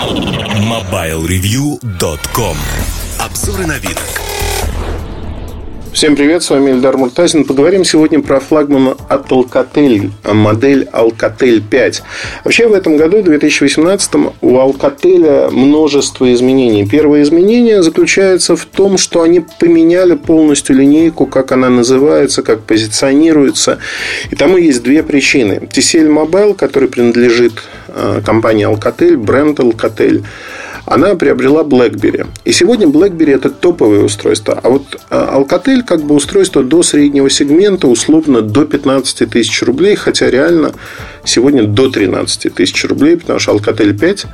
MobileReview.com Обзоры вид. Всем привет, с вами Эльдар Муртазин. Поговорим сегодня про флагман от Alcatel, модель Alcatel 5. Вообще в этом году, 2018, у Alcatel множество изменений. Первое изменение заключается в том, что они поменяли полностью линейку, как она называется, как позиционируется. И тому есть две причины. TCL Mobile, который принадлежит э, компании Alcatel, бренд Alcatel, она приобрела BlackBerry. И сегодня BlackBerry это топовое устройство. А вот э, Alcatel как бы устройство до среднего сегмента, условно до 15 тысяч рублей, хотя реально сегодня до 13 тысяч рублей, потому что Alcatel 5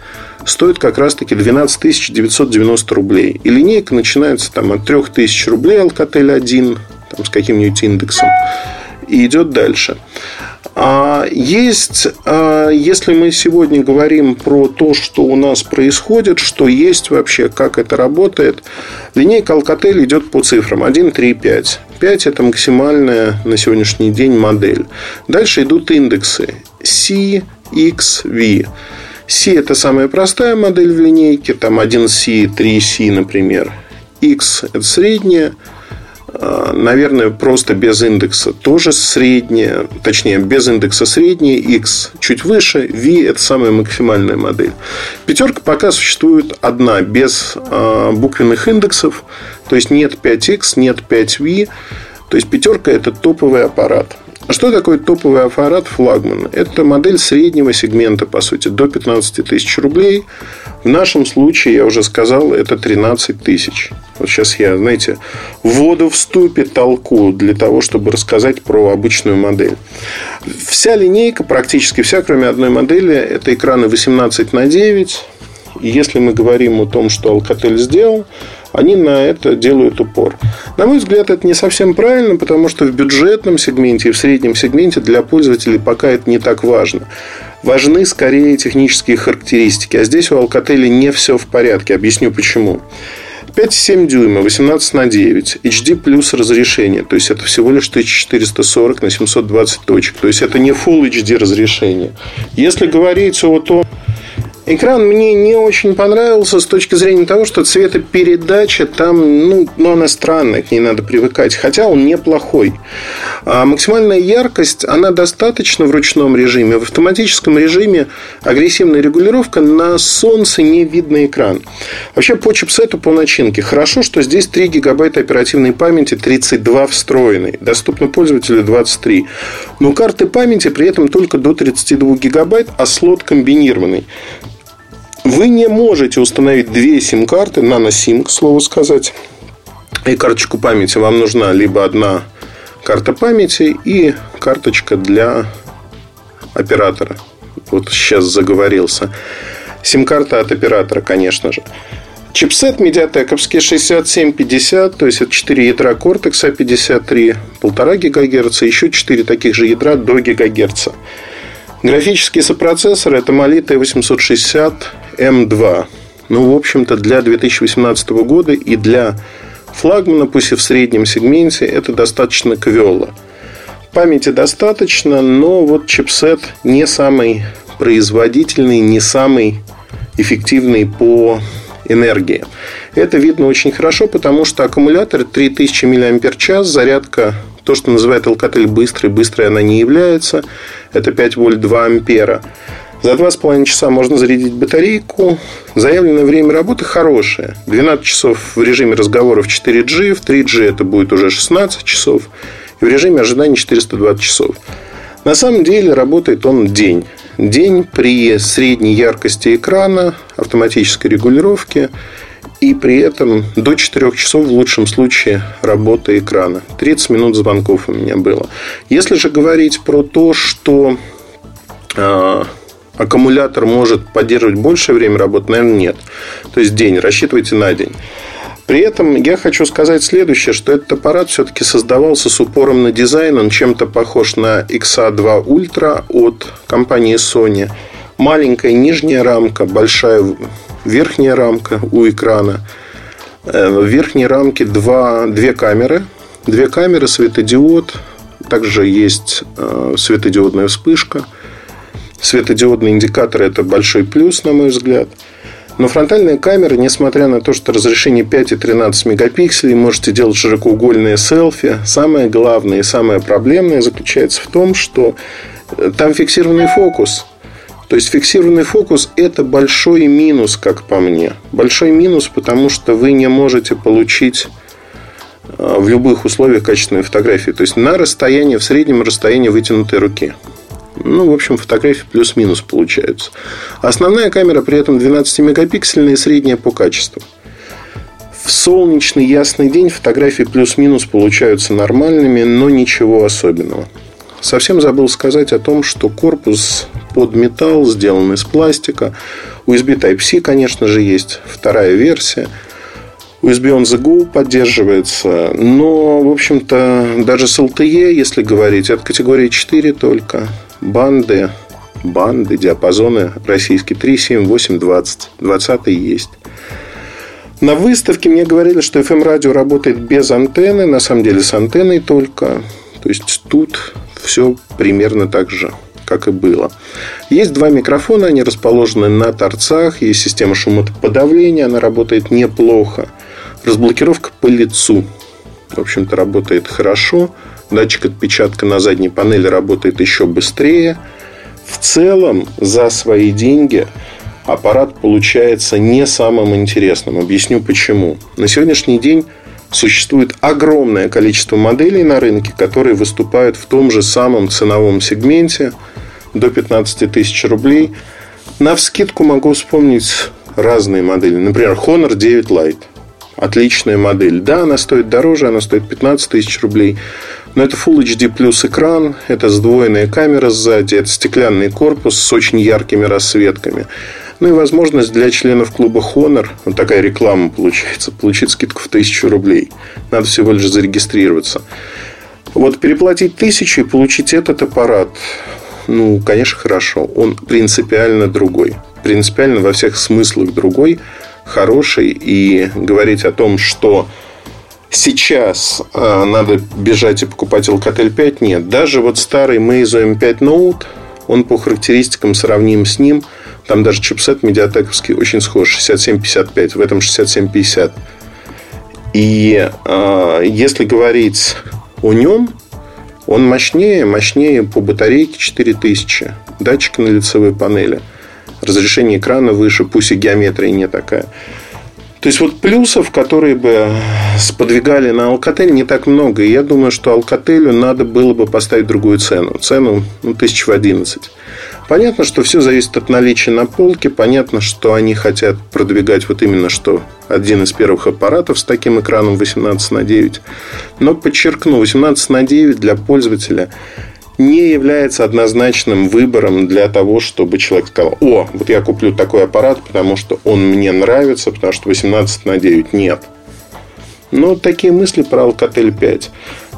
стоит как раз-таки 12 990 рублей. И линейка начинается там от 3 тысяч рублей Alcatel 1 там, с каким-нибудь индексом и идет дальше. А есть, а, если мы сегодня говорим про то, что у нас происходит, что есть вообще, как это работает, линейка Alcatel идет по цифрам 1, 3, 5. 5 это максимальная на сегодняшний день модель. Дальше идут индексы C, X, V. C это самая простая модель в линейке, там 1C, 3C, например. X это средняя, наверное, просто без индекса тоже среднее, точнее, без индекса среднее, X чуть выше, V – это самая максимальная модель. Пятерка пока существует одна, без э, буквенных индексов, то есть нет 5X, нет 5V, то есть пятерка – это топовый аппарат – а что такое топовый аппарат флагман? Это модель среднего сегмента, по сути, до 15 тысяч рублей. В нашем случае, я уже сказал, это 13 тысяч. Вот сейчас я, знаете, воду в ступе толку для того, чтобы рассказать про обычную модель. Вся линейка, практически вся, кроме одной модели, это экраны 18 на 9. И если мы говорим о том, что Alcatel сделал, они на это делают упор. На мой взгляд, это не совсем правильно, потому что в бюджетном сегменте и в среднем сегменте для пользователей пока это не так важно. Важны скорее технические характеристики. А здесь у Alcatel не все в порядке. Объясню почему. 5,7 дюйма, 18 на 9, HD плюс разрешение. То есть, это всего лишь 1440 на 720 точек. То есть, это не Full HD разрешение. Если говорить о том, Экран мне не очень понравился с точки зрения того, что цветопередача там, ну, ну она странная, к ней надо привыкать. Хотя он неплохой. А максимальная яркость, она достаточно в ручном режиме. В автоматическом режиме агрессивная регулировка на солнце не видно экран. Вообще по чипсету, по начинке. Хорошо, что здесь 3 гигабайта оперативной памяти, 32 встроенной. Доступно пользователю 23. Но карты памяти при этом только до 32 гигабайт, а слот комбинированный. Вы не можете установить две сим-карты, нано-сим, к слову сказать, и карточку памяти. Вам нужна либо одна карта памяти и карточка для оператора. Вот сейчас заговорился. Сим-карта от оператора, конечно же. Чипсет медиатековский 6750, то есть это 4 ядра Cortex A53, 1,5 ГГц, еще 4 таких же ядра до ГГц. Графический сопроцессор это Mali T860 M2. Ну, в общем-то, для 2018 года и для флагмана, пусть и в среднем сегменте, это достаточно квело. Памяти достаточно, но вот чипсет не самый производительный, не самый эффективный по энергии. Это видно очень хорошо, потому что аккумулятор 3000 мАч, зарядка то, что называют Alcatel быстрой, быстрой она не является. Это 5 вольт 2 ампера. За 2,5 часа можно зарядить батарейку. Заявленное время работы хорошее. 12 часов в режиме разговоров 4G, в 3G это будет уже 16 часов. И в режиме ожидания 420 часов. На самом деле работает он день. День при средней яркости экрана, автоматической регулировке и при этом до 4 часов в лучшем случае работа экрана. 30 минут звонков у меня было. Если же говорить про то, что э, аккумулятор может поддерживать большее время работы, наверное, нет. То есть день, рассчитывайте на день. При этом я хочу сказать следующее, что этот аппарат все-таки создавался с упором на дизайн. Он чем-то похож на XA2 Ultra от компании Sony. Маленькая нижняя рамка, большая верхняя рамка у экрана. Э, в верхней рамке два, две камеры. Две камеры, светодиод. Также есть э, светодиодная вспышка. Светодиодный индикатор – это большой плюс, на мой взгляд. Но фронтальная камера, несмотря на то, что разрешение 5 и 13 мегапикселей, можете делать широкоугольные селфи, самое главное и самое проблемное заключается в том, что э, там фиксированный фокус. То есть фиксированный фокус – это большой минус, как по мне. Большой минус, потому что вы не можете получить э, в любых условиях качественные фотографии. То есть на расстоянии, в среднем расстоянии вытянутой руки. Ну, в общем, фотографии плюс-минус получаются. Основная камера при этом 12-мегапиксельная и средняя по качеству. В солнечный ясный день фотографии плюс-минус получаются нормальными, но ничего особенного. Совсем забыл сказать о том, что корпус под металл сделан из пластика. USB Type-C, конечно же, есть. Вторая версия. USB on the go поддерживается. Но, в общем-то, даже с LTE, если говорить, от категории 4 только банды, банды, диапазоны российские 3, 7, 8, 20. 20 есть. На выставке мне говорили, что FM-радио работает без антенны, на самом деле с антенной только. То есть тут все примерно так же, как и было. Есть два микрофона, они расположены на торцах, есть система шумоподавления, она работает неплохо. Разблокировка по лицу, в общем-то, работает хорошо. Датчик отпечатка на задней панели работает еще быстрее. В целом, за свои деньги аппарат получается не самым интересным. Объясню почему. На сегодняшний день существует огромное количество моделей на рынке, которые выступают в том же самом ценовом сегменте до 15 тысяч рублей. На вскидку могу вспомнить разные модели. Например, Honor 9 Lite. Отличная модель. Да, она стоит дороже, она стоит 15 тысяч рублей. Но это Full HD плюс экран, это сдвоенная камера сзади, это стеклянный корпус с очень яркими расцветками. Ну и возможность для членов клуба Honor, вот такая реклама получается, получить скидку в тысячу рублей. Надо всего лишь зарегистрироваться. Вот переплатить тысячу и получить этот аппарат, ну, конечно, хорошо. Он принципиально другой. Принципиально во всех смыслах другой хороший и говорить о том, что сейчас э, надо бежать и покупать Alcatel 5, нет. Даже вот старый Meizu M5 Note, он по характеристикам сравним с ним. Там даже чипсет медиатековский очень схож, 6755, в этом 6750. И э, если говорить о нем, он мощнее, мощнее по батарейке 4000. Датчик на лицевой панели – разрешение экрана выше, пусть и геометрия не такая. То есть, вот плюсов, которые бы сподвигали на Alcatel, не так много. И я думаю, что Alcatel надо было бы поставить другую цену. Цену ну, тысяч в 11. Понятно, что все зависит от наличия на полке. Понятно, что они хотят продвигать вот именно что один из первых аппаратов с таким экраном 18 на 9. Но подчеркну, 18 на 9 для пользователя не является однозначным выбором для того, чтобы человек сказал, о, вот я куплю такой аппарат, потому что он мне нравится, потому что 18 на 9 нет. Но такие мысли про Alcatel 5.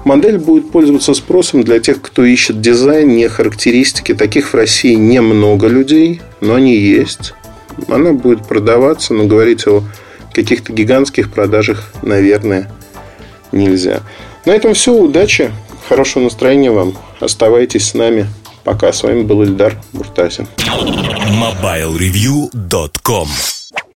Модель будет пользоваться спросом для тех, кто ищет дизайн, не характеристики. Таких в России немного людей, но они есть. Она будет продаваться, но говорить о каких-то гигантских продажах, наверное, нельзя. На этом все. Удачи. Хорошего настроения вам. Оставайтесь с нами. Пока. С вами был Ильдар Буртасин. MobileReview.com